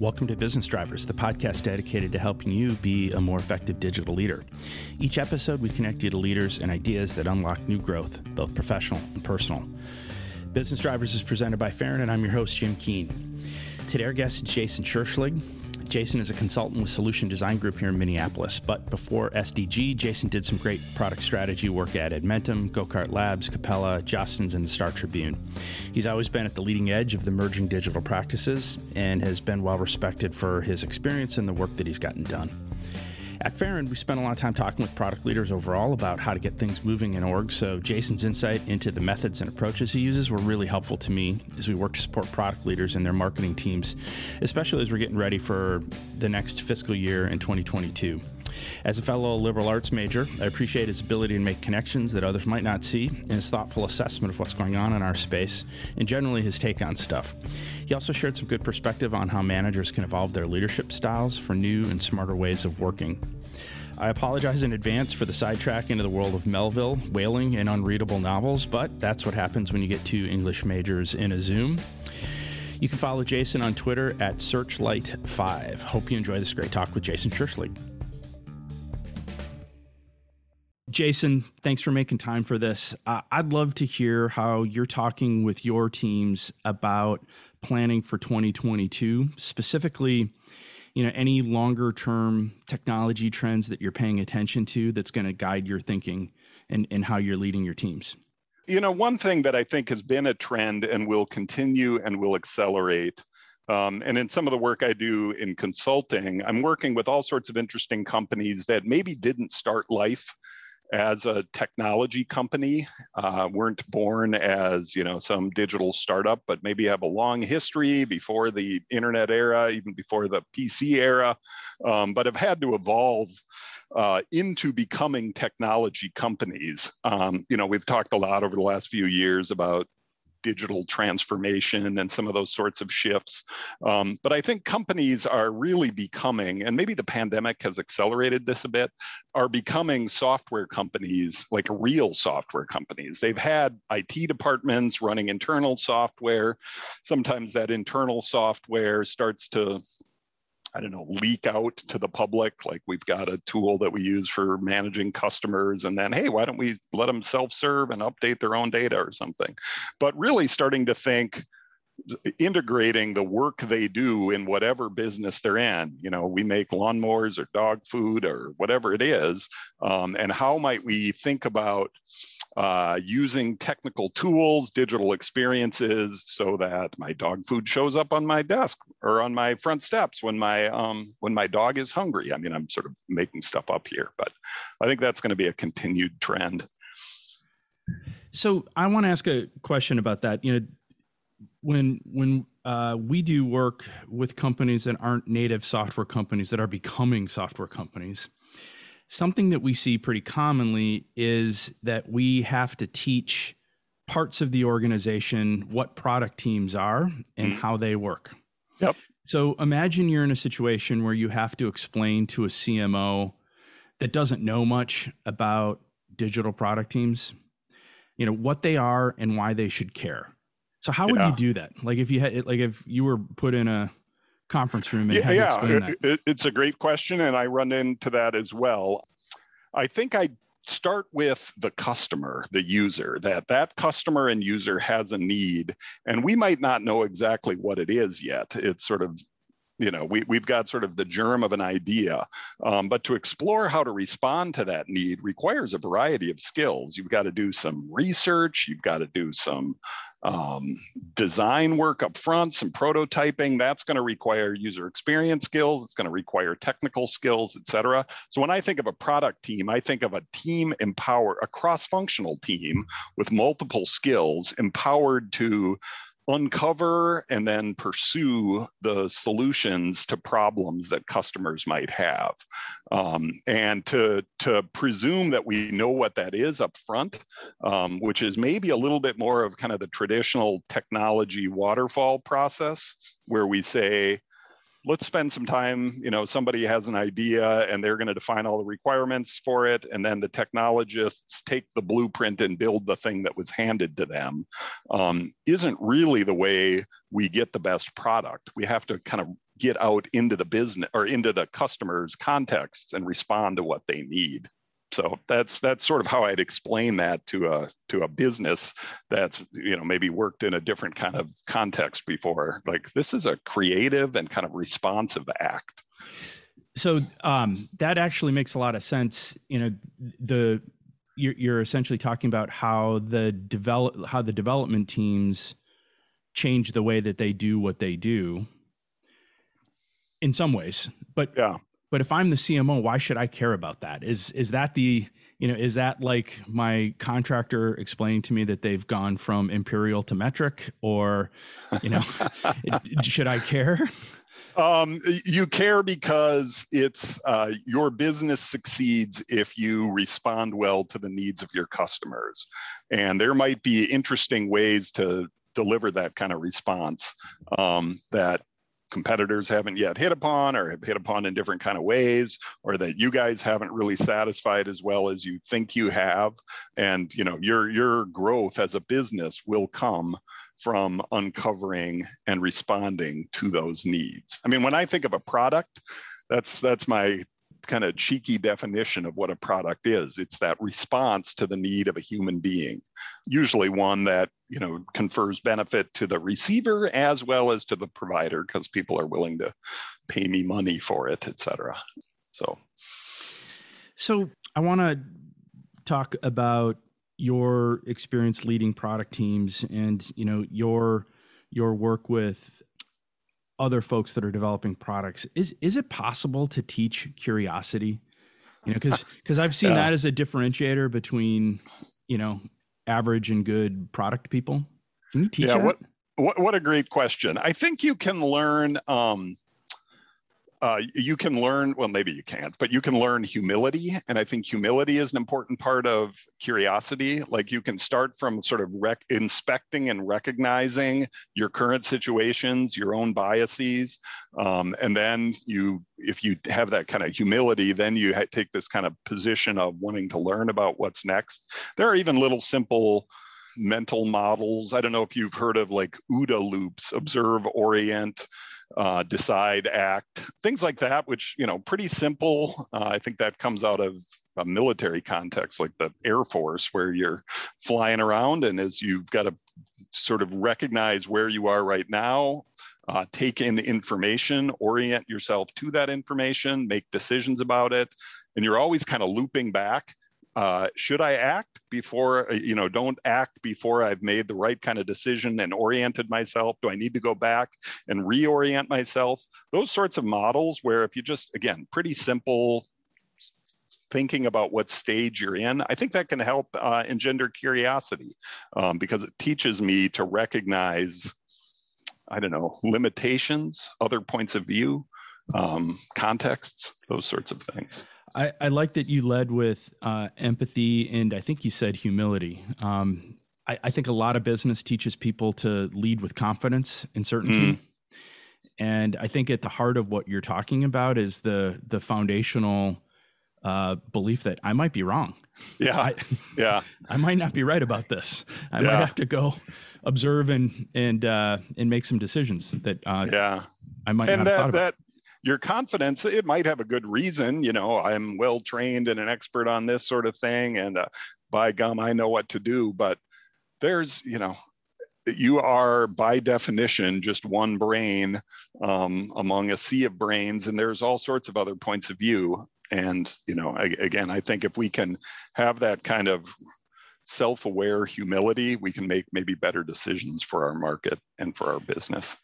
Welcome to Business Drivers, the podcast dedicated to helping you be a more effective digital leader. Each episode, we connect you to leaders and ideas that unlock new growth, both professional and personal. Business Drivers is presented by Fahren, and I'm your host, Jim Keane. Today, our guest is Jason Scherschligt. Jason is a consultant with Solution Design Group here in Minneapolis. But before SDG, Jason did some great product strategy work at Edmentum, GoKart Labs, Capella, Jostens, and the Star Tribune. He's always been at the leading edge of the merging digital practices and has been well respected for his experience and the work that he's gotten done. At Fahren, we spent a lot of time talking with product leaders overall about how to get things moving in org. So Jason's insight into the methods and approaches he uses were really helpful to me as we work to support product leaders and their marketing teams, especially as we're getting ready for the next fiscal year in 2022. As a fellow liberal arts major, I appreciate his ability to make connections that others might not see and his thoughtful assessment of what's going on in our space and generally his take on stuff. He also shared some good perspective on how managers can evolve their leadership styles for new and smarter ways of working. I apologize in advance for the sidetrack into the world of Melville, whaling, and unreadable novels, but that's what happens when you get two English majors in a Zoom. You can follow Jason on Twitter at Searchlight5. Hope you enjoy this great talk with Jason Scherschligt. Jason, thanks for making time for this. Uh, I'd love to hear how you're talking with your teams about planning for 2022, specifically, you know, any longer term technology trends that you're paying attention to that's going to guide your thinking and, and how you're leading your teams. You know, one thing that I think has been a trend and will continue and will accelerate um, and in some of the work I do in consulting, I'm working with all sorts of interesting companies that maybe didn't start life as a technology company uh, weren't born as you know some digital startup but maybe have a long history before the internet era even before the pc era um, but have had to evolve uh, into becoming technology companies. Um, you know we've talked a lot over the last few years about digital transformation and some of those sorts of shifts. Um, but I think companies are really becoming, and maybe the pandemic has accelerated this a bit, are becoming software companies, like real software companies. They've had IT departments running internal software. Sometimes that internal software starts to I don't know, leak out to the public. Like we've got a tool that we use for managing customers, and then, hey, why don't we let them self serve and update their own data or something? But really starting to think, integrating the work they do in whatever business they're in. You know, we make lawnmowers or dog food or whatever it is. Um, and how might we think about uh, using technical tools, digital experiences, so that my dog food shows up on my desk or on my front steps when my um, when my dog is hungry. I mean, I'm sort of making stuff up here, but I think that's going to be a continued trend. So I want to ask a question about that. You know, when when uh, we do work with companies that aren't native software companies that are becoming software companies something that we see pretty commonly is that we have to teach parts of the organization what product teams are and mm. how they work. Yep. So imagine you're in a situation where you have to explain to a CMO that doesn't know much about digital product teams, you know, what they are and why they should care. So how would yeah. you do that? Like if you had like if you were put in a conference room and yeah, yeah it, it's a great question and i run into that as well i think i start with the customer the user that that customer and user has a need and we might not know exactly what it is yet it's sort of you know we, we've got sort of the germ of an idea um, but to explore how to respond to that need requires a variety of skills you've got to do some research you've got to do some um, design work up front some prototyping that's going to require user experience skills it's going to require technical skills et cetera. So when i think of a product team i think of a team empowered, a cross-functional team with multiple skills empowered to uncover and then pursue the solutions to problems that customers might have. Um, and to, to presume that we know what that is up front, um, which is maybe a little bit more of kind of the traditional technology waterfall process, where we say, let's spend some time you know somebody has an idea and they're going to define all the requirements for it and then the technologists take the blueprint and build the thing that was handed to them um, isn't really the way we get the best product. We have to kind of get out into the business or into the customer's contexts and respond to what they need so that's that's sort of how I'd explain that to a to a business that's you know maybe worked in a different kind of context before. Like this is a creative and kind of responsive act. So um, that actually makes a lot of sense. You know, the you're, you're essentially talking about how the develop how the development teams change the way that they do what they do in some ways but yeah but if I'm the CMO, why should I care about that? Is is that the you know is that like my contractor explaining to me that they've gone from imperial to metric, or you know, should I care? Um, you care because it's uh, your business succeeds if you respond well to the needs of your customers, and there might be interesting ways to deliver that kind of response um, that competitors haven't yet hit upon or have hit upon in different kind of ways or that you guys haven't really satisfied as well as you think you have. And you know your your growth as a business will come from uncovering and responding to those needs. I mean when i think of a product that's that's my kind of cheeky definition of what a product is. It's that response to the need of a human being, usually one that you know confers benefit to the receiver as well as to the provider because people are willing to pay me money for it, et cetera. So, so I want to talk about your experience leading product teams and you know your your work with other folks that are developing products is is it possible to teach curiosity you know because because i've seen yeah. that as a differentiator between you know average and good product people can you teach yeah, that? What, what what a great question i think you can learn um uh, you can learn well maybe you can't but you can learn humility and i think humility is an important part of curiosity. Like you can start from sort of rec- inspecting and recognizing your current situations your own biases um, and then you if you have that kind of humility then you ha- take this kind of position of wanting to learn about what's next. There are even little simple mental models. I don't know if you've heard of like OODA loops observe orient uh, decide, act, things like that, which, you know, pretty simple. Uh, I think that comes out of a military context like the Air Force, where you're flying around and as you've got to sort of recognize where you are right now, uh, take in information, orient yourself to that information, make decisions about it. And you're always kind of looping back uh, should I act before, you know, don't act before I've made the right kind of decision and oriented myself? Do I need to go back and reorient myself? Those sorts of models where if you just, again, pretty simple thinking about what stage you're in, I think that can help uh, engender curiosity um, because it teaches me to recognize, I don't know, limitations, other points of view, um, contexts, those sorts of things. I, I like that you led with uh, empathy and I think you said humility. Um, I, I, think a lot of business teaches people to lead with confidence and certainty. Mm. And I think at the heart of what you're talking about is the the foundational uh, belief that I might be wrong. Yeah, I, yeah, I might not be right about this. I yeah. might have to go observe and and uh, and make some decisions that uh, yeah I might and not that that your confidence it might have a good reason you know i'm well trained and an expert on this sort of thing and uh, by gum i know what to do but there's you know you are by definition just one brain um, among a sea of brains and there's all sorts of other points of view. And you know I, again i think if we can have that kind of self-aware humility we can make maybe better decisions for our market and for our business.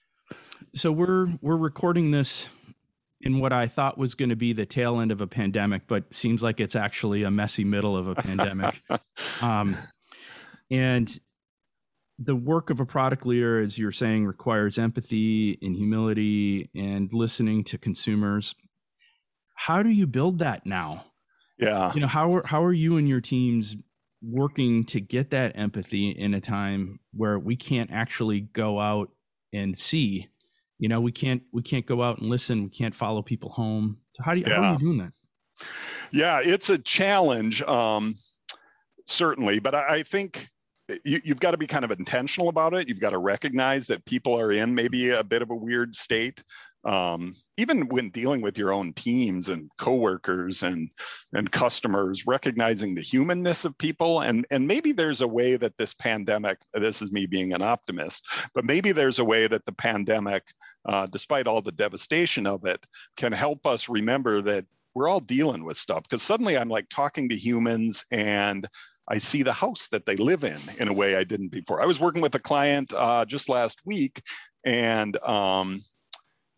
So we're we're recording this in what I thought was going to be the tail end of a pandemic, but seems like it's actually a messy middle of a pandemic. Um, and the work of a product leader, as you're saying, requires empathy and humility and listening to consumers. How do you build that now? Yeah. You know, how are, how are you and your teams working to get that empathy in a time where we can't actually go out and see you know we can't we can't go out and listen. We can't follow people home. So how do you yeah. how are you doing that? Yeah it's a challenge um certainly but i, I think you, have got to be kind of intentional about it. You've got to recognize that people are in maybe a bit of a weird state um, even when dealing with your own teams and coworkers and and customers, recognizing the humanness of people, and and maybe there's a way that this pandemic. This is me being an optimist, but maybe there's a way that the pandemic, uh, despite all the devastation of it, can help us remember that we're all dealing with stuff. Because suddenly I'm like talking to humans and I see the house that they live in in a way I didn't before. I was working with a client uh, just last week, and um,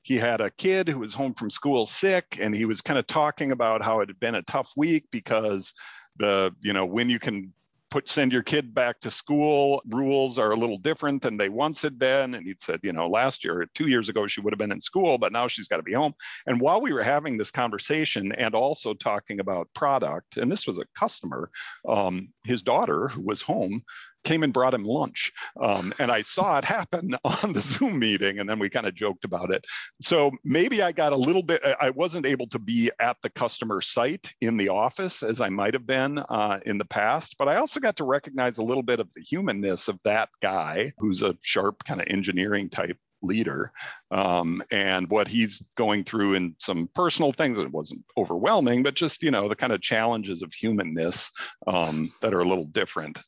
he had a kid who was home from school sick, and he was kind of talking about how it had been a tough week because the you know when you can put send your kid back to school rules are a little different than they once had been. And he'd said you know last year two years ago she would have been in school but now she's got to be home. And while we were having this conversation and also talking about product and this was a customer um, his daughter who was home came and brought him lunch. Um, and I saw it happen on the Zoom meeting, and then we kind of joked about it. So maybe I got a little bit, I wasn't able to be at the customer site in the office as I might have been uh, in the past, but I also got to recognize a little bit of the humanness of that guy who's a sharp kind of engineering type leader um, and what he's going through in some personal things it wasn't overwhelming but just you know the kind of challenges of humanness um, that are a little different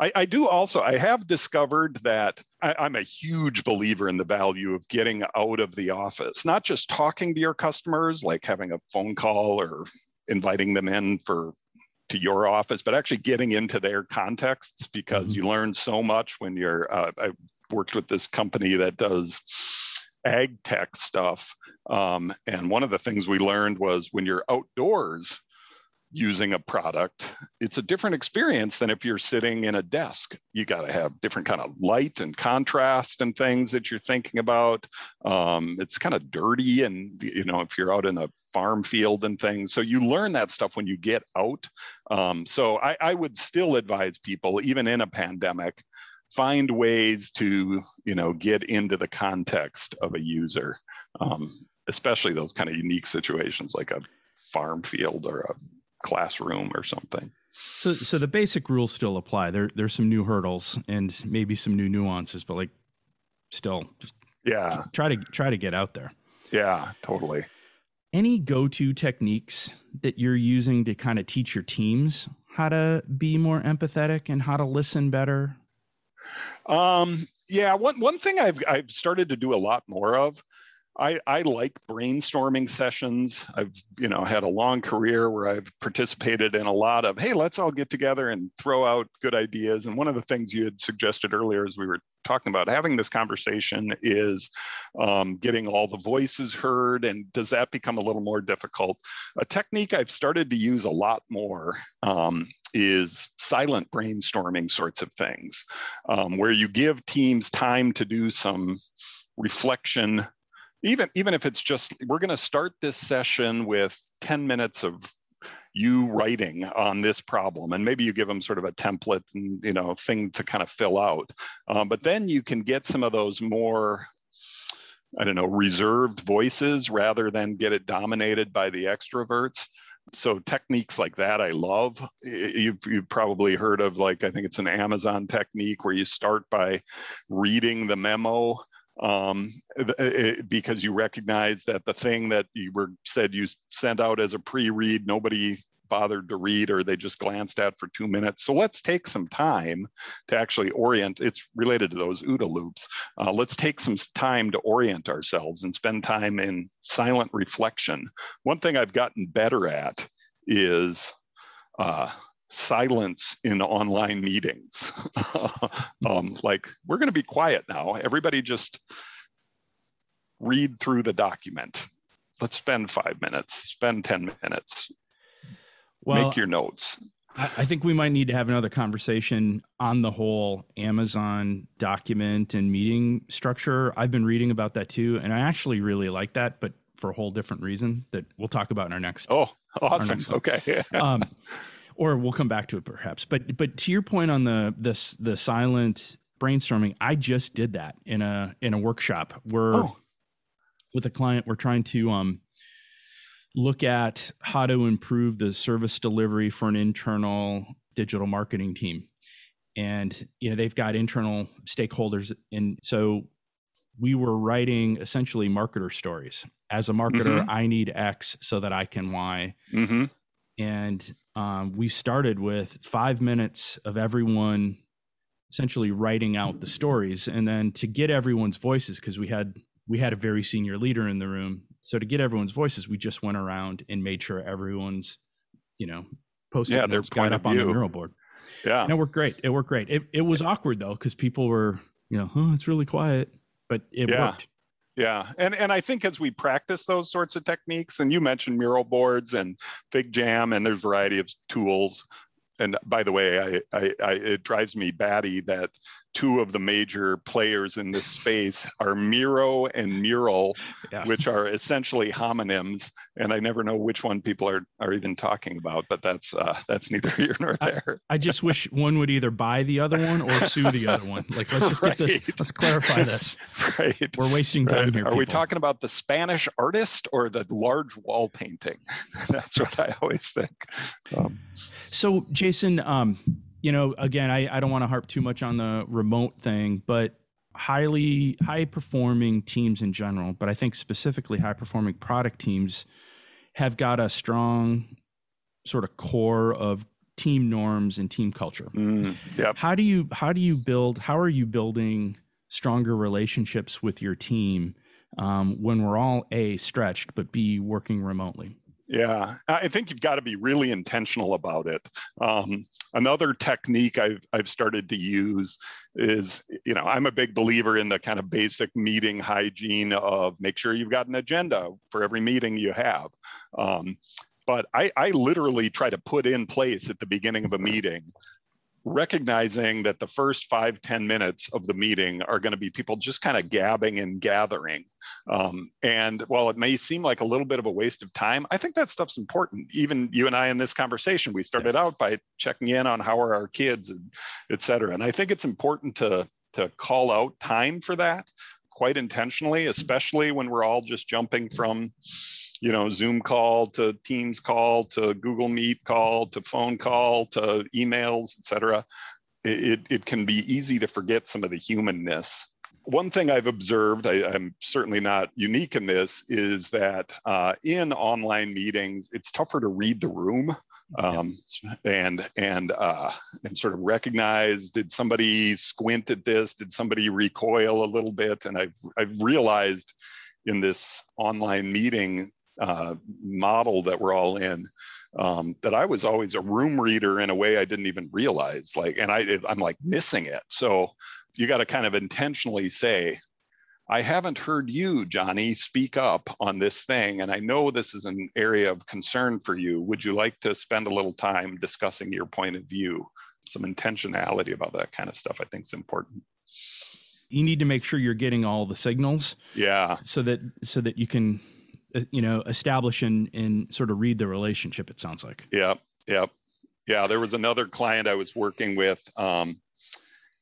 I, I, do also, I have discovered that I, I'm a huge believer in the value of getting out of the office, not just talking to your customers, like having a phone call or inviting them in for to your office, but actually getting into their contexts because mm-hmm. you learn so much when you're. Uh, I worked with this company that does ag tech stuff, um, and one of the things we learned was when you're outdoors, using a product it's a different experience than if you're sitting in a desk. You got to have different kind of light and contrast and things that you're thinking about. Um, it's kind of dirty and you know if you're out in a farm field and things. So you learn that stuff when you get out. Um, so I, I would still advise people even in a pandemic find ways to you know get into the context of a user. Um, especially those kind of unique situations like a farm field or a classroom or something. So, so the basic rules still apply. There, there's some new hurdles and maybe some new nuances, but like, still, just yeah, try to try to get out there. Yeah, totally. Any go-to techniques that you're using to kind of teach your teams how to be more empathetic and how to listen better? Um, yeah, one one thing I've I've started to do a lot more of I, I like brainstorming sessions. I've you know had a long career where I've participated in a lot of hey let's all get together and throw out good ideas. And one of the things you had suggested earlier as we were talking about having this conversation is um, getting all the voices heard. And does that become a little more difficult? A technique I've started to use a lot more um, is silent brainstorming sorts of things, um, where you give teams time to do some reflection even even if it's just we're going to start this session with 10 minutes of you writing on this problem and maybe you give them sort of a template and you know thing to kind of fill out. Um, but then you can get some of those more i don't know reserved voices rather than get it dominated by the extroverts. So techniques like that i love. You've, you've probably heard of like i think it's an amazon technique where you start by reading the memo um, it, because you recognize that the thing that you were said you sent out as a pre-read, nobody bothered to read or they just glanced at for two minutes. So let's take some time to actually orient. It's related to those OODA loops. Uh, let's take some time to orient ourselves and spend time in silent reflection. One thing I've gotten better at is uh, silence in online meetings. um, like, we're going to be quiet now. Everybody just read through the document. Let's spend five minutes, spend 10 minutes, well, make your notes. I think we might need to have another conversation on the whole Amazon document and meeting structure. I've been reading about that too, and I actually really like that, but for a whole different reason that we'll talk about in our next. Oh, awesome! Next okay. um, or we'll come back to it perhaps. But but to your point on the this the silent brainstorming, I just did that in a in a workshop where oh. with a client we're trying to um look at how to improve the service delivery for an internal digital marketing team. And you know they've got internal stakeholders and so we were writing essentially marketer stories. As a marketer, mm-hmm. I need X so that I can Y. Mm-hmm. And um, we started with five minutes of everyone essentially writing out the stories, and then to get everyone's voices because we had we had a very senior leader in the room. So to get everyone's voices, we just went around and made sure everyone's, you know, post yeah, notes got up on the mural board. Yeah, and it worked great. It worked great. It it was awkward though because people were, you know, oh, it's really quiet but it yeah. worked. Yeah, and and I think as we practice those sorts of techniques, and you mentioned mural boards and FigJam, and there's a variety of tools. And by the way, I, I, I it drives me batty that two of the major players in this space are Miro and Mural, yeah. which are essentially homonyms, and I never know which one people are are even talking about. But that's uh, that's neither here nor there. I, I, just wish one would either buy the other one or sue the other one. Like let's just right. get this. Let's clarify this. Right. We're wasting time right. here. Are people. we talking about the Spanish artist or the large wall painting? that's what I always think. Um, so, Jason. Um, you know, again, I, I don't want to harp too much on the remote thing, but highly high performing teams in general, but I think specifically high performing product teams have got a strong sort of core of team norms and team culture. Mm, yep. How do you how do you build how are you building stronger relationships with your team um, when we're all a stretched but b working remotely? Yeah, I think you've got to be really intentional about it. Um, another technique I've, I've started to use is, you know, I'm a big believer in the kind of basic meeting hygiene of make sure you've got an agenda for every meeting you have. Um, but I, I literally try to put in place at the beginning of a meeting recognizing that the first five ten minutes of the meeting are going to be people just kind of gabbing and gathering. Um, and while it may seem like a little bit of a waste of time, I think that stuff's important. Even you and I in this conversation, we started out by checking in on how are our kids, and et cetera. And I think it's important to, to call out time for that quite intentionally, especially when we're all just jumping from you know zoom call to teams call to google meet call to phone call to emails etc it, it can be easy to forget some of the humanness one thing I've observed, I, am certainly not unique in this, is that uh, in online meetings, it's tougher to read the room um, and and uh, and sort of recognize did somebody squint at this? Did somebody recoil a little bit? And I've I've realized in this online meeting uh, model that we're all in um, that I was always a room reader in a way I didn't even realize. Like, and I, I'm like missing it. So you got to kind of intentionally say, I haven't heard you, Johnny, speak up on this thing. And I know this is an area of concern for you. Would you like to spend a little time discussing your point of view? Some intentionality about that kind of stuff, I think is important. You need to make sure you're getting all the signals. Yeah. So that so that you can you know establish and and sort of read the relationship it sounds like. Yeah, yeah, yeah there was another client i was working with um,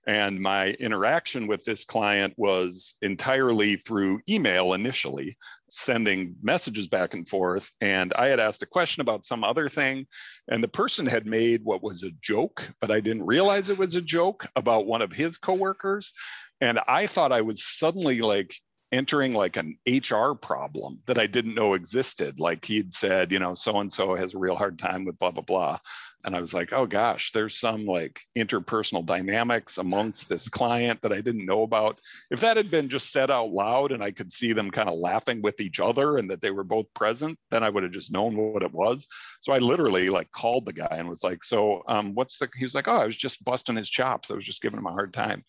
and my interaction with this client was entirely through email initially sending messages back and forth and i had asked a question about some other thing and the person had made what was a joke but i didn't realize it was a joke about one of his coworkers and i thought i was suddenly like entering like an HR problem that I didn't know existed. Like he'd said, you know, so and so has a real hard time with blah, blah, blah. And I was like, oh gosh, there's some like interpersonal dynamics amongst this client that I didn't know about. If that had been just said out loud and I could see them kind of laughing with each other and that they were both present, then I would have just known what it was. So I literally like called the guy and was like, so um, what's the, he was like, oh, I was just busting his chops. I was just giving him a hard time.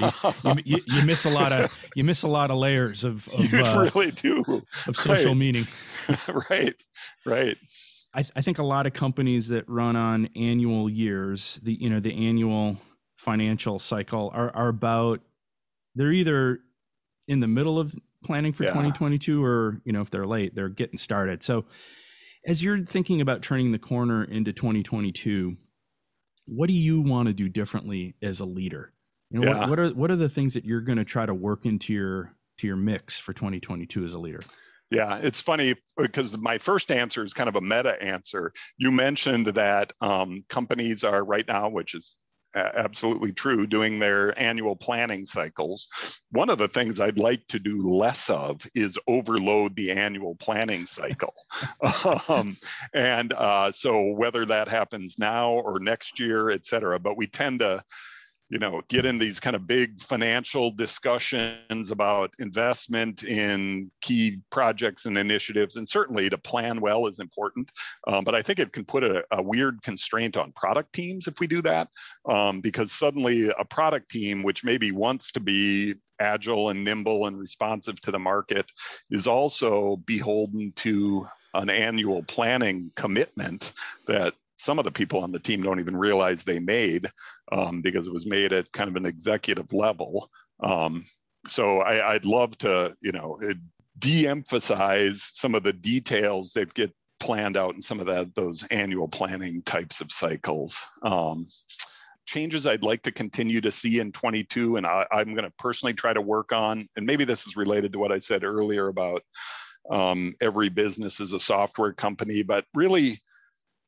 Yeah, you, you, you, miss a lot of, you miss a lot of layers of, of you uh, really do of social right. meaning. right. Right. I, I think a lot of companies that run on annual years, the you know the annual financial cycle, are are about they're either in the middle of planning for yeah. 2022 or you know if they're late they're getting started so as you're thinking about turning the corner into 2022 what do you want to do differently as a leader you know, yeah. what, what are what are the things that you're going to try to work into your to your mix for 2022 as a leader yeah, it's funny because my first answer is kind of a meta answer. You mentioned that um, companies are right now, which is absolutely true, doing their annual planning cycles. One of the things I'd like to do less of is overload the annual planning cycle. um, and uh, so whether that happens now or next year, et cetera, but we tend to you know get in these kind of big financial discussions about investment in key projects and initiatives and certainly to plan well is important. Um, but i think it can put a, a, weird constraint on product teams if we do that um, because suddenly a product team which maybe wants to be agile and nimble and responsive to the market is also beholden to an annual planning commitment that some of the people on the team don't even realize they made um, because it was made at kind of an executive level. Um, so I, would love to, you know, de-emphasize some of the details that get planned out in some of that those annual planning types of cycles. Um, changes I'd like to continue to see in 22, and I, am going to personally try to work on, and maybe this is related to what I said earlier about um, every business is a software company, but really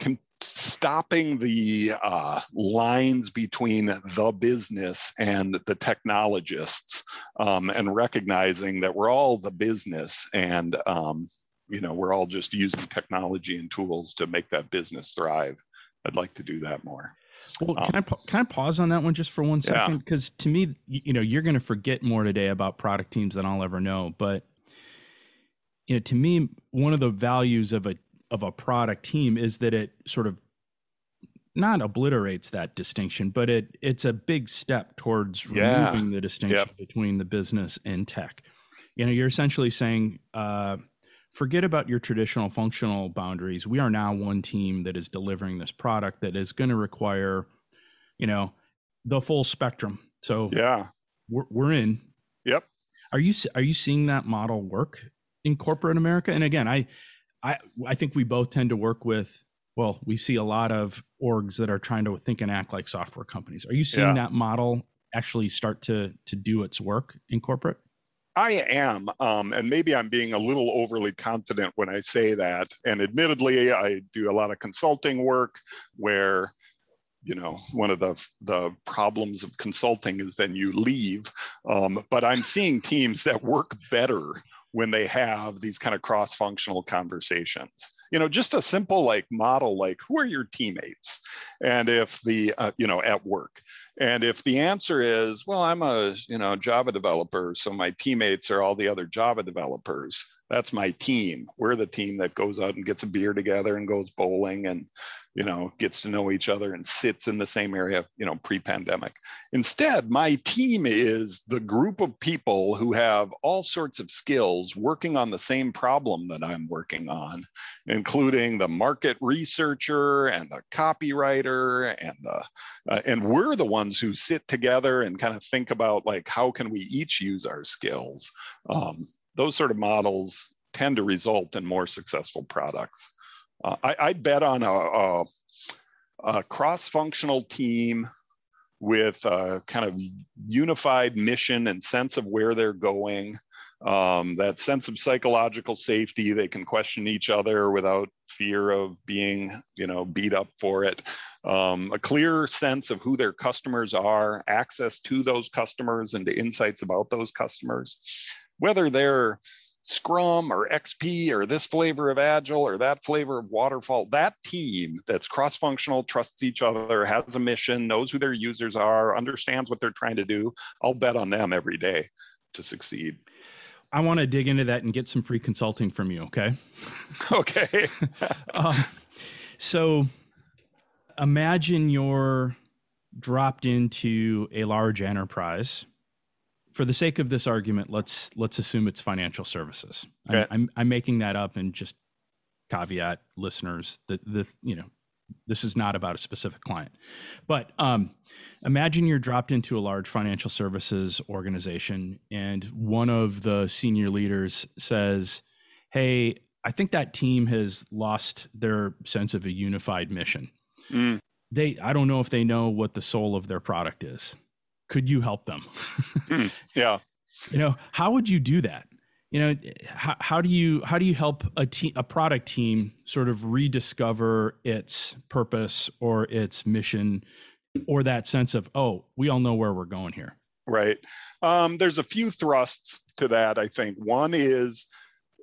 con- stopping the uh, lines between the business and the technologists um, and recognizing that we're all the business and um, you know we're all just using technology and tools to make that business thrive. I'd like to do that more. Well can um, i can i pause on that one just for one second? Because yeah. to me you know you're going to forget more today about product teams than i'll ever know but you know to me one of the values of a of a product team is that it sort of not obliterates that distinction, but it it's a big step towards yeah. removing the distinction yep. between the business and tech. You know, you're essentially saying, uh, forget about your traditional functional boundaries. We are now one team that is delivering this product that is going to require, you know, the full spectrum. So yeah, we're, we're in. Yep. Are you are you seeing that model work in corporate America? And again, I I I think we both tend to work with well, we see a lot of orgs that are trying to think and act like software companies. Are you seeing yeah. that model actually start to to do its work in corporate? I am, um, and maybe I'm being a little overly confident when I say that. And admittedly, I do a lot of consulting work where, you know, one of the the problems of consulting is then you leave. Um, but I'm seeing teams that work better when they have these kind of cross-functional conversations. You know just a simple like model like who are your teammates? And if the uh, you know at work. And if the answer is well i'm a you know java developer so my teammates are all the other java developers that's my team. We're the team that goes out and gets a beer together and goes bowling and you know gets to know each other and sits in the same area you know pre-pandemic. Instead my team is the group of people who have all sorts of skills working on the same problem that i'm working on including the market researcher and the copywriter and the uh, and we're the ones who sit together and kind of think about like how can we each use our skills? Um, those sort of models tend to result in more successful products. Uh, I, would bet on a, a, a cross-functional team with a kind of unified mission and sense of where they're going, um, that sense of psychological safety. They can question each other without fear of being, you know, beat up for it. Um, a clear sense of who their customers are, access to those customers and to insights about those customers whether they're Scrum or XP or this flavor of Agile or that flavor of Waterfall, that team that's cross functional, trusts each other, has a mission, knows who their users are, understands what they're trying to do, I'll bet on them every day to succeed. I want to dig into that and get some free consulting from you, okay? Okay. um, so imagine you're dropped into a large enterprise for the sake of this argument, let's let's assume it's financial services. Okay. I'm, I'm, I'm making that up and just caveat listeners that the you know this is not about a specific client, but um, imagine you're dropped into a large financial services organization and one of the senior leaders says, "Hey, I think that team has lost their sense of a unified mission." Mm. They I don't know if they know what the soul of their product is could you help them? mm, yeah. You know, how would you do that? You know, how, how do you how do you help a team a product team sort of rediscover its purpose or its mission or that sense of oh we all know where we're going here right um, there's a few thrusts to that i think one is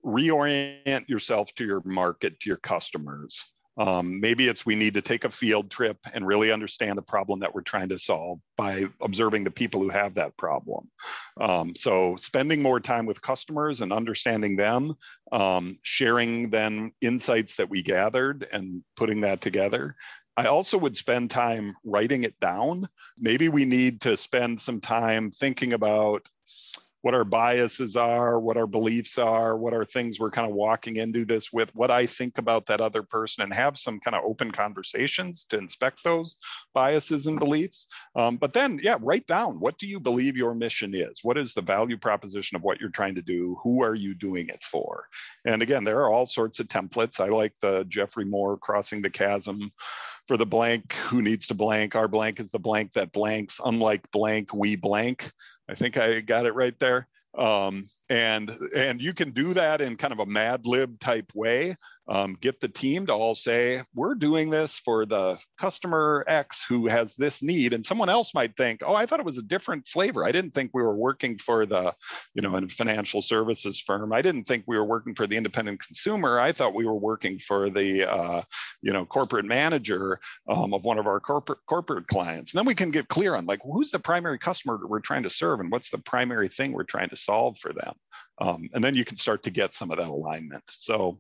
reorient yourself to your market to your customers um, maybe it's we need to take a field trip and really understand the problem that we're trying to solve by observing the people who have that problem. Um, so, spending more time with customers and understanding them, um, sharing then insights that we gathered and putting that together. I also would spend time writing it down. Maybe we need to spend some time thinking about what our biases are, what our beliefs are, what are things we're kind of walking into this with, what I think about that other person, and have some kind of open conversations to inspect those biases and beliefs. Um, but then, yeah, write down what do you believe your mission is? What is the value proposition of what you're trying to do? Who are you doing it for? And again, there are all sorts of templates. I like the Geoffrey Moore crossing the chasm for the blank who needs to blank. Our blank is the blank that blanks. Unlike blank, we blank. I think I got it right there. Um, and and you can do that in kind of a mad lib type way. Um, get the team to all say we're doing this for the customer x who has this need. And someone else might think oh i thought it was a different flavor. I didn't think we were working for the you know a financial services firm. I didn't think we were working for the independent consumer. I thought we were working for the uh, you know corporate manager um, of one of our corporate corporate clients. And then we can get clear on like who's the primary customer we're trying to serve and what's the primary thing we're trying to solve for them. Um, and then you can start to get some of that alignment. So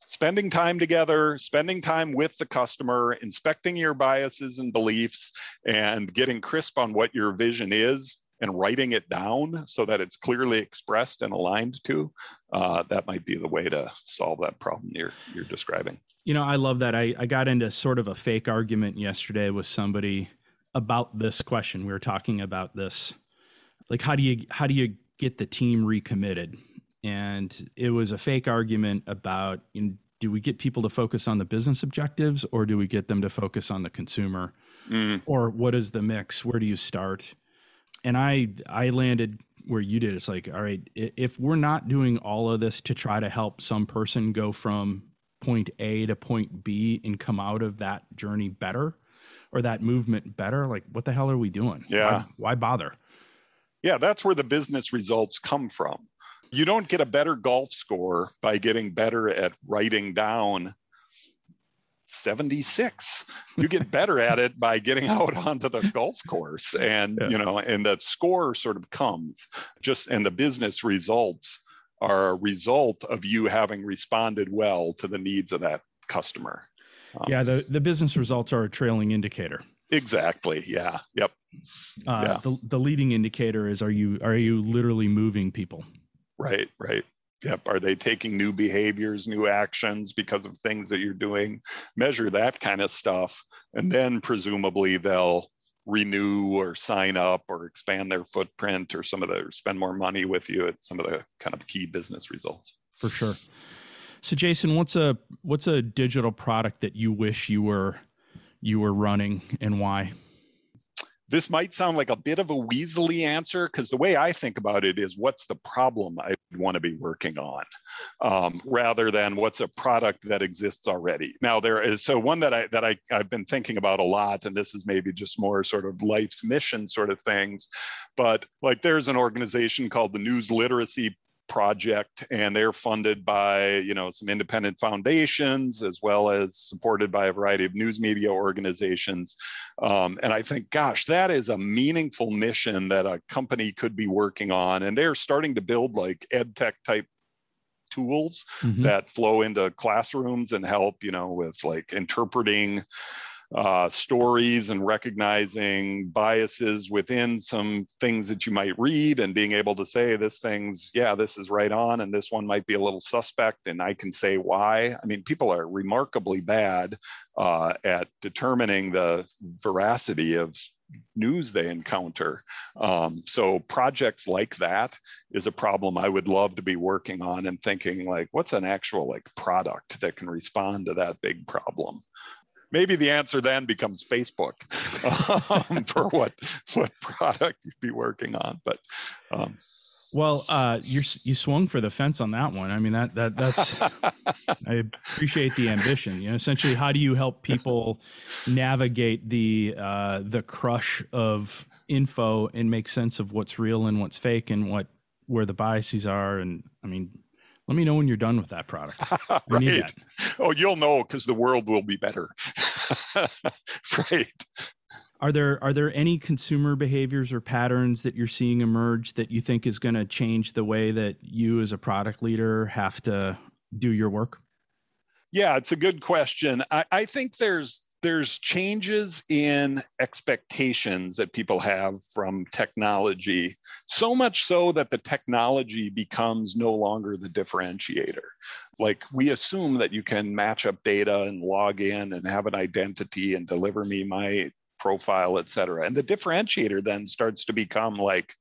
spending time together, spending time with the customer, inspecting your biases and beliefs, and getting crisp on what your vision is and writing it down so that it's clearly expressed and aligned to, uh, that might be the way to solve that problem you're, you're describing. You know, I love that. I, I got into sort of a fake argument yesterday with somebody about this question. We were talking about this like how do you how do you get the team recommitted. And it was a fake argument about you know, do we get people to focus on the business objectives or do we get them to focus on the consumer? Mm. or what is the mix? Where do you start? And i i landed where you did. It's like all right if we're not doing all of this to try to help some person go from point a to point b and come out of that journey better or that movement better like what the hell are we doing? Yeah. Why, why bother yeah, that's where the business results come from. You don't get a better golf score by getting better at writing down 76 you get better at it by getting out onto the golf course and yeah. you know and that score sort of comes just and the business results are a result of you having responded well to the needs of that customer um, yeah the, the business results are a trailing indicator exactly yeah yep uh, yeah. the, the leading indicator is are you are you literally moving people? Right right. Yep. Are they taking new behaviors new actions because of things that you're doing? Measure that kind of stuff and then presumably they'll renew or sign up or expand their footprint or some of the spend more money with you at some of the kind of key business results. For sure. So jason what's a what's a digital product that you wish you were you were running and why this might sound like a bit of a weaselly answer because the way I think about it is what's the problem I want to be working on um, rather than what's a product that exists already. Now there is so one that I that I, I've been thinking about a lot, and this is maybe just more sort of life's mission sort of things, but like there's an organization called the News Literacy project and they're funded by you know some independent foundations as well as supported by a variety of news media organizations um, and i think gosh that is a meaningful mission that a company could be working on and they're starting to build like ed tech type tools mm-hmm. that flow into classrooms and help you know with like interpreting uh, stories and recognizing biases within some things that you might read and being able to say this thing's yeah this is right on and this one might be a little suspect and i can say why i mean people are remarkably bad uh, at determining the veracity of news they encounter. Um, so projects like that is a problem I would love to be working on and thinking like, what's an actual like product that can respond to that big problem? Maybe the answer then becomes Facebook um, for what what product you'd be working on. But um, Well, uh, you you swung for the fence on that one. I mean that that that's I appreciate the ambition. You know, essentially, how do you help people navigate the uh, the crush of info and make sense of what's real and what's fake and what where the biases are? And I mean, let me know when you're done with that product. right. Oh, you'll know because the world will be better. right. Are there are there any consumer behaviors or patterns that you're seeing emerge that you think is going to change the way that you as a product leader have to do your work? Yeah, it's a good question. I, I think there's there's changes in expectations that people have from technology, so much so that the technology becomes no longer the differentiator. Like we assume that you can match up data and log in and have an identity and deliver me my profile, et cetera. And the differentiator then starts to become like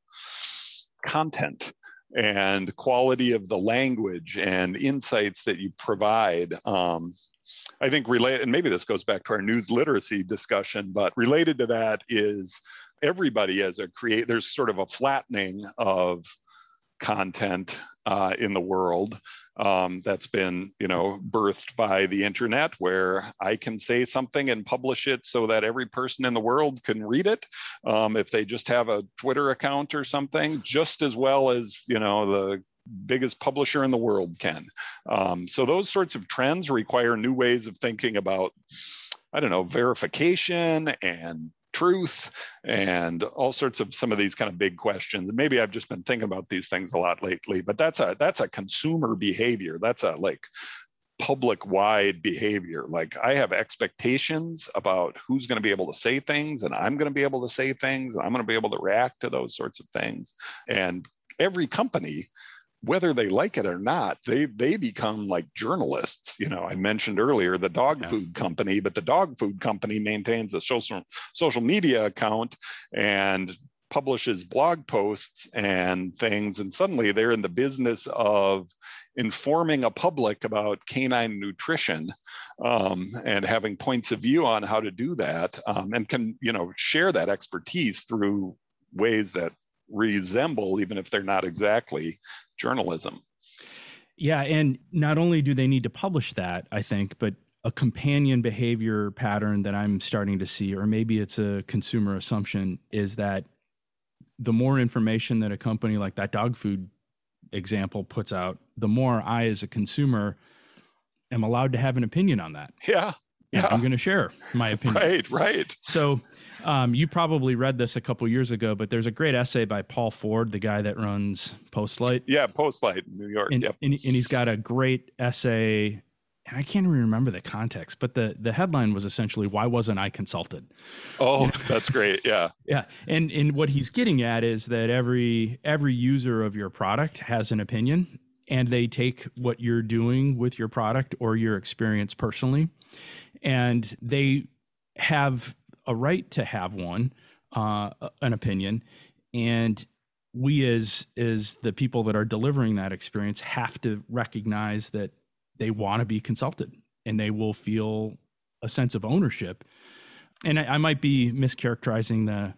content and quality of the language and insights that you provide. Um, I think related, and maybe this goes back to our news literacy discussion, but related to that is everybody as a create, there's sort of a flattening of content uh, in the world um, that's been you know birthed by the internet where i can say something and publish it so that every person in the world can read it um, if they just have a twitter account or something just as well as you know the biggest publisher in the world can um, so those sorts of trends require new ways of thinking about I don't know, verification and truth and all sorts of some of these kind of big questions. Maybe I've just been thinking about these things a lot lately, but that's a that's a consumer behavior. That's a like public wide behavior. Like I have expectations about who's going to be able to say things and I'm going to be able to say things and I'm going to be able to react to those sorts of things. And every company whether they like it or not, they they become like journalists. You know, I mentioned earlier the dog yeah. food company, but the dog food company maintains a social social media account and publishes blog posts and things and suddenly they're in the business of informing a public about canine nutrition um, and having points of view on how to do that um, and can you know share that expertise through ways that resemble even if they're not exactly journalism. Yeah, and not only do they need to publish that, I think, but a companion behavior pattern that I'm starting to see, or maybe it's a consumer assumption, is that the more information that a company like that dog food example puts out, the more I, as a consumer, am allowed to have an opinion on that. Yeah. Yeah. I'm going to share my opinion. Right, right. So um, you probably read this a couple years ago, but there's a great essay by Paul Ford, the guy that runs Postlight. Yeah, Postlight, in New York. And, yep. and, and he's got a great essay and I can't even remember the context, but the the headline was essentially why wasn't I consulted? Oh, you know? that's great. Yeah. yeah. And and what he's getting at is that every every user of your product has an opinion and they take what you're doing with your product or your experience personally and they have a right to have one, uh, an opinion, and we as as the people that are delivering that experience have to recognize that they want to be consulted and they will feel a sense of ownership. And I, I might be mischaracterizing the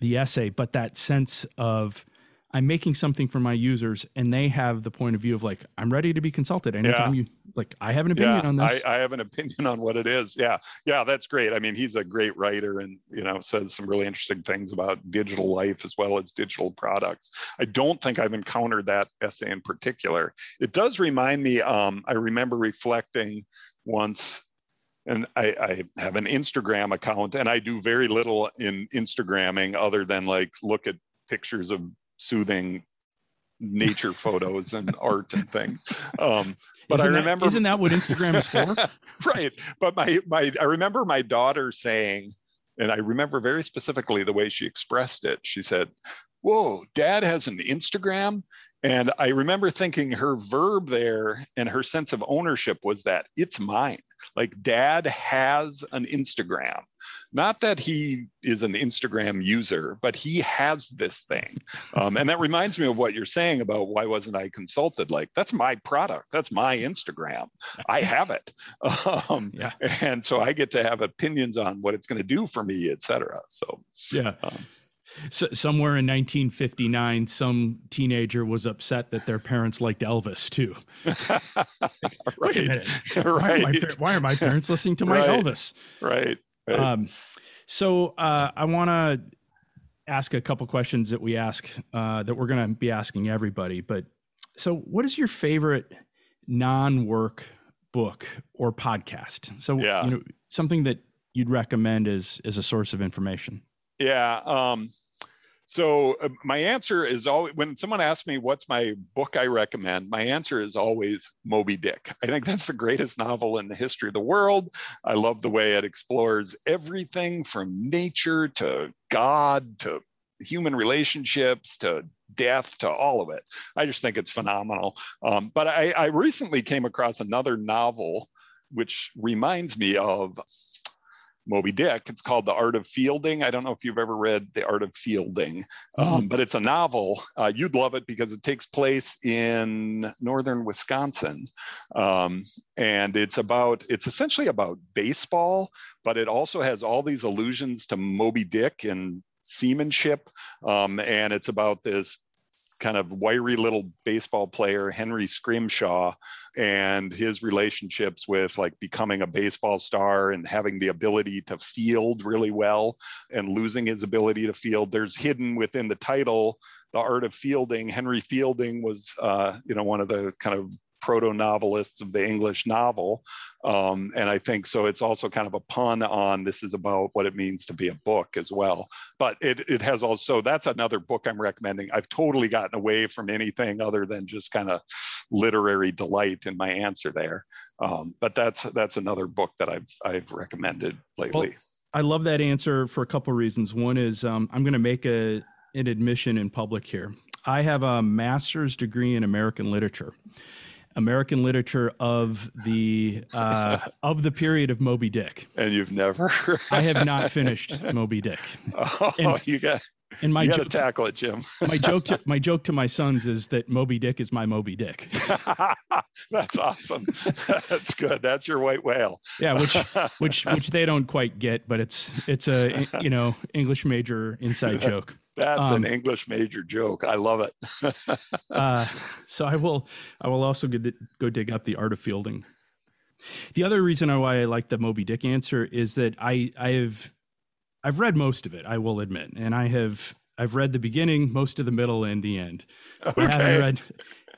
the essay, but that sense of I'm making something for my users and they have the point of view of like, I'm ready to be consulted anytime yeah. you like, I have an opinion yeah, on this. I, I, have an opinion on what it is. Yeah. Yeah. That's great. I mean, he's a great writer and, you know, says some really interesting things about digital life as well as digital products. I don't think I've encountered that essay in particular. It does remind me, um, I remember reflecting once and I, I, have an Instagram account and I do very little in Instagramming other than like look at pictures of soothing nature photos and art and things. Um, but isn't I remember, that, isn't that what Instagram is for? right. But my my I remember my daughter saying, and I remember very specifically the way she expressed it. She said, "Whoa, Dad has an Instagram." And I remember thinking her verb there and her sense of ownership was that it's mine. Like dad has an Instagram. Not that he is an Instagram user, but he has this thing. Um, and that reminds me of what you're saying about why wasn't I consulted? Like, that's my product. That's my Instagram. I have it. Um, yeah. And so I get to have opinions on what it's going to do for me, et cetera. So, yeah. Um, So, somewhere in 1959, some teenager was upset that their parents liked Elvis too. right. A minute. right. Why, are my, why, are my, parents listening to my right. Elvis? Right. Right. Um, so uh, I want to ask a couple questions that we ask uh, that we're going to be asking everybody. But so, what is your favorite non-work book or podcast? So, yeah. you know, something that you'd recommend as as a source of information. Yeah. Um, so uh, my answer is always when someone asks me what's my book I recommend, my answer is always Moby Dick. I think that's the greatest novel in the history of the world. I love the way it explores everything from nature to God to human relationships to death to all of it. I just think it's phenomenal. Um, but I, I recently came across another novel which reminds me of Moby Dick. It's called The Art of Fielding. I don't know if you've ever read The Art of Fielding, um, but it's a novel. Uh, you'd love it because it takes place in northern Wisconsin. Um, and it's about, it's essentially about baseball, but it also has all these allusions to Moby Dick and seamanship. Um, and it's about this kind of wiry little baseball player, Henry Scrimshaw, and his relationships with like becoming a baseball star and having the ability to field really well and losing his ability to field. There's hidden within the title, The Art of Fielding. Henry Fielding was, uh, you know, one of the kind of proto novelists of the English novel. Um, and I think so it's also kind of a pun on this is about what it means to be a book as well. But it, it has also, that's another book I'm recommending. I've totally gotten away from anything other than just kind of literary delight in my answer there. Um, but that's that's another book that I've I've recommended lately. Well, I love that answer for a couple of reasons. One is um, I'm going to make a an admission in public here. I have a master's degree in American literature. American literature of the uh, of the period of Moby Dick. And you've never? I have not finished Moby Dick. Oh, and, you got. And my you got to tackle it, Jim. my joke to my joke to my sons is that Moby Dick is my Moby Dick. That's awesome. That's good. That's your white whale. Yeah, which which which they don't quite get, but it's it's a you know English major inside joke. That's um, an English major joke. I love it. uh, so I will I will also get, go dig up the art of fielding. The other reason why I like the Moby Dick answer is that I I have I've read most of it. I will admit, and I have I've read the beginning, most of the middle, and the end. Okay. I haven't read.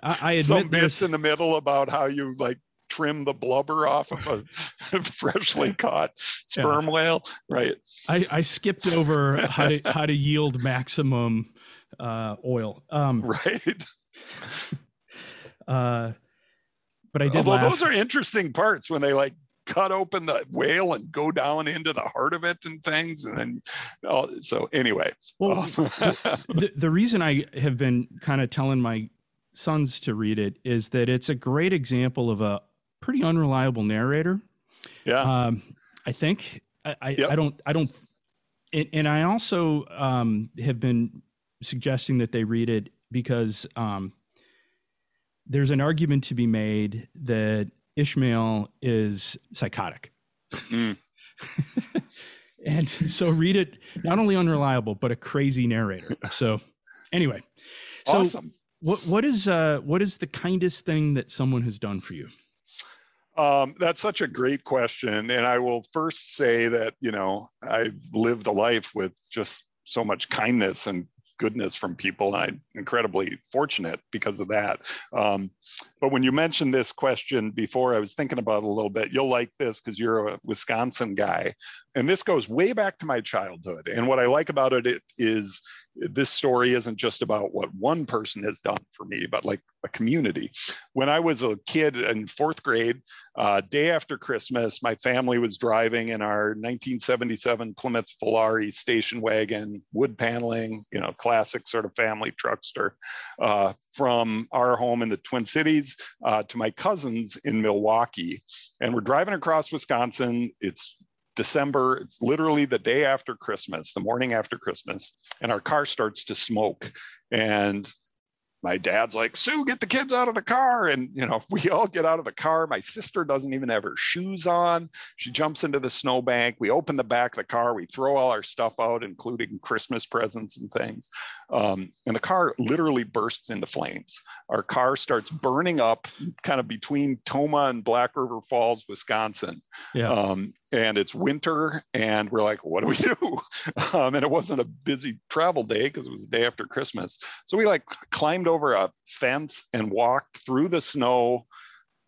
I, I admit some bits in the middle about how you like trim the blubber off of a freshly caught sperm yeah. whale, right? I, I skipped over how to how to yield maximum uh, oil. Um, right. Uh, but I did. Although laugh. those are interesting parts when they like cut open the whale and go down into the heart of it and things and then oh, so anyway well, the, the reason i have been kind of telling my sons to read it is that it's a great example of a pretty unreliable narrator yeah um, i think i I, Yep. I don't i don't and, and i also um, have been suggesting that they read it because um, there's an argument to be made that Ishmael is psychotic. Mm. and so read it not only unreliable but a crazy narrator. So anyway. So awesome what what is uh what is the kindest thing that someone has done for you? Um, that's such a great question. And I will first say that, you know, I've lived a life with just so much kindness and goodness from people. And I'm incredibly fortunate because of that. Um, but when you mentioned this question before, I was thinking about it a little bit. You'll like this because you're a Wisconsin guy. And this goes way back to my childhood. And what I like about it, it is this story isn't just about what one person has done for me, but like a community. When I was a kid in fourth grade, uh, day after Christmas, my family was driving in our 1977 Plymouth Volare station wagon, wood paneling, you know, classic sort of family truckster, uh, from our home in the Twin Cities uh, to my cousins in Milwaukee. And we're driving across Wisconsin. It's December, it's literally the day after Christmas, the morning after Christmas, and our car starts to smoke. And my dad's like, Sue, get the kids out of the car. And, you know, we all get out of the car. My sister doesn't even have her shoes on. She jumps into the snowbank. We open the back of the car. We throw all our stuff out, including Christmas presents and things. Um, and the car literally bursts into flames. Our car starts burning up kind of between Tomah and Black River Falls, Wisconsin. Yeah. Um, and it's winter and we're like what do we do? Um, and it wasn't a busy travel day because it was the day after christmas. So we like climbed over a fence and walked through the snow.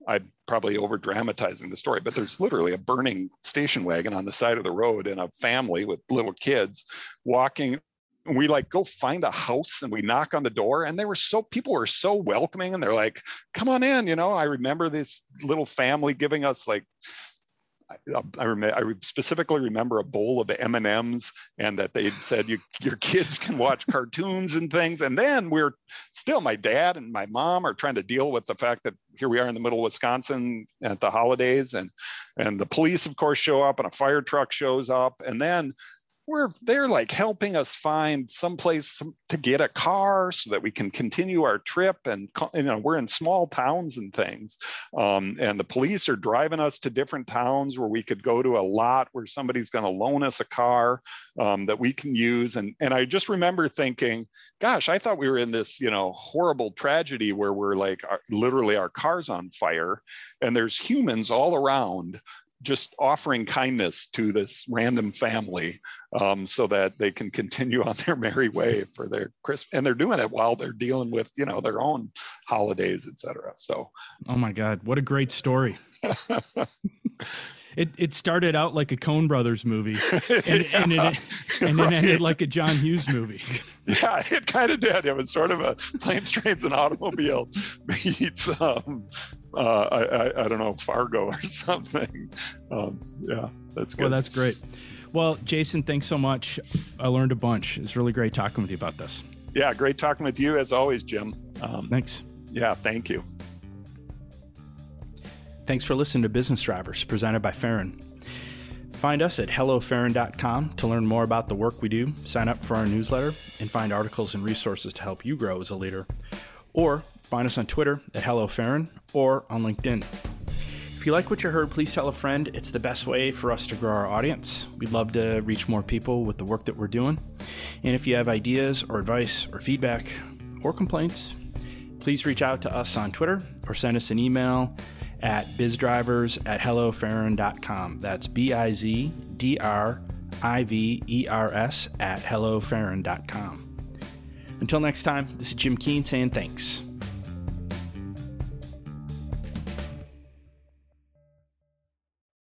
I'm probably over dramatizing the story but there's literally a burning station wagon on the side of the road and a family with little kids walking. We like go find a house and we knock on the door and they were so people were so welcoming and they're like come on in you know? I remember this little family giving us like I, I, remember, I specifically remember a bowl of M and M's, and that they said you, your kids can watch cartoons and things. And then we're still, my dad and my mom are trying to deal with the fact that here we are in the middle of Wisconsin at the holidays, and and the police, of course, show up, and a fire truck shows up, and then we're they're like helping us find someplace to get a car so that we can continue our trip and you know we're in small towns and things um, and the police are driving us to different towns where we could go to a lot where somebody's going to loan us a car um, that we can use. And and i just remember thinking gosh i thought we were in this you know horrible tragedy where we're like our, literally our cars on fire and there's humans all around just offering kindness to this random family um, so that they can continue on their merry way for their Christmas. And they're doing it while they're dealing with, you know, their own holidays, etc. So, oh my God, what a great story. it, it started out like a Coen Brothers movie, and, yeah, and, it, and right. it ended like a John Hughes movie. Yeah, it kind of did. It was sort of a planes, trains, and automobile meets um, uh, I, I, I, don't know Fargo or something. Um, yeah, that's good. Well, that's great. Well, Jason, thanks so much. I learned a bunch. It's really great talking with you about this. Yeah, great talking with you as always, Jim. Um, thanks. Yeah, thank you. Thanks for listening to Business Drivers, presented by Fahren. Find us at hellofahren.com to learn more about the work we do, sign up for our newsletter, and find articles and resources to help you grow as a leader. Or find us on Twitter at HelloFahren or on LinkedIn. If you like what you heard, please tell a friend. It's the best way for us to grow our audience. We'd love to reach more people with the work that we're doing. And if you have ideas or advice or feedback or complaints, please reach out to us on Twitter or send us an email at bizdrivers at hellofahren.com. That's B I Z D R I V E R S at hellofahren.com. Until next time, this is Jim Keen saying thanks.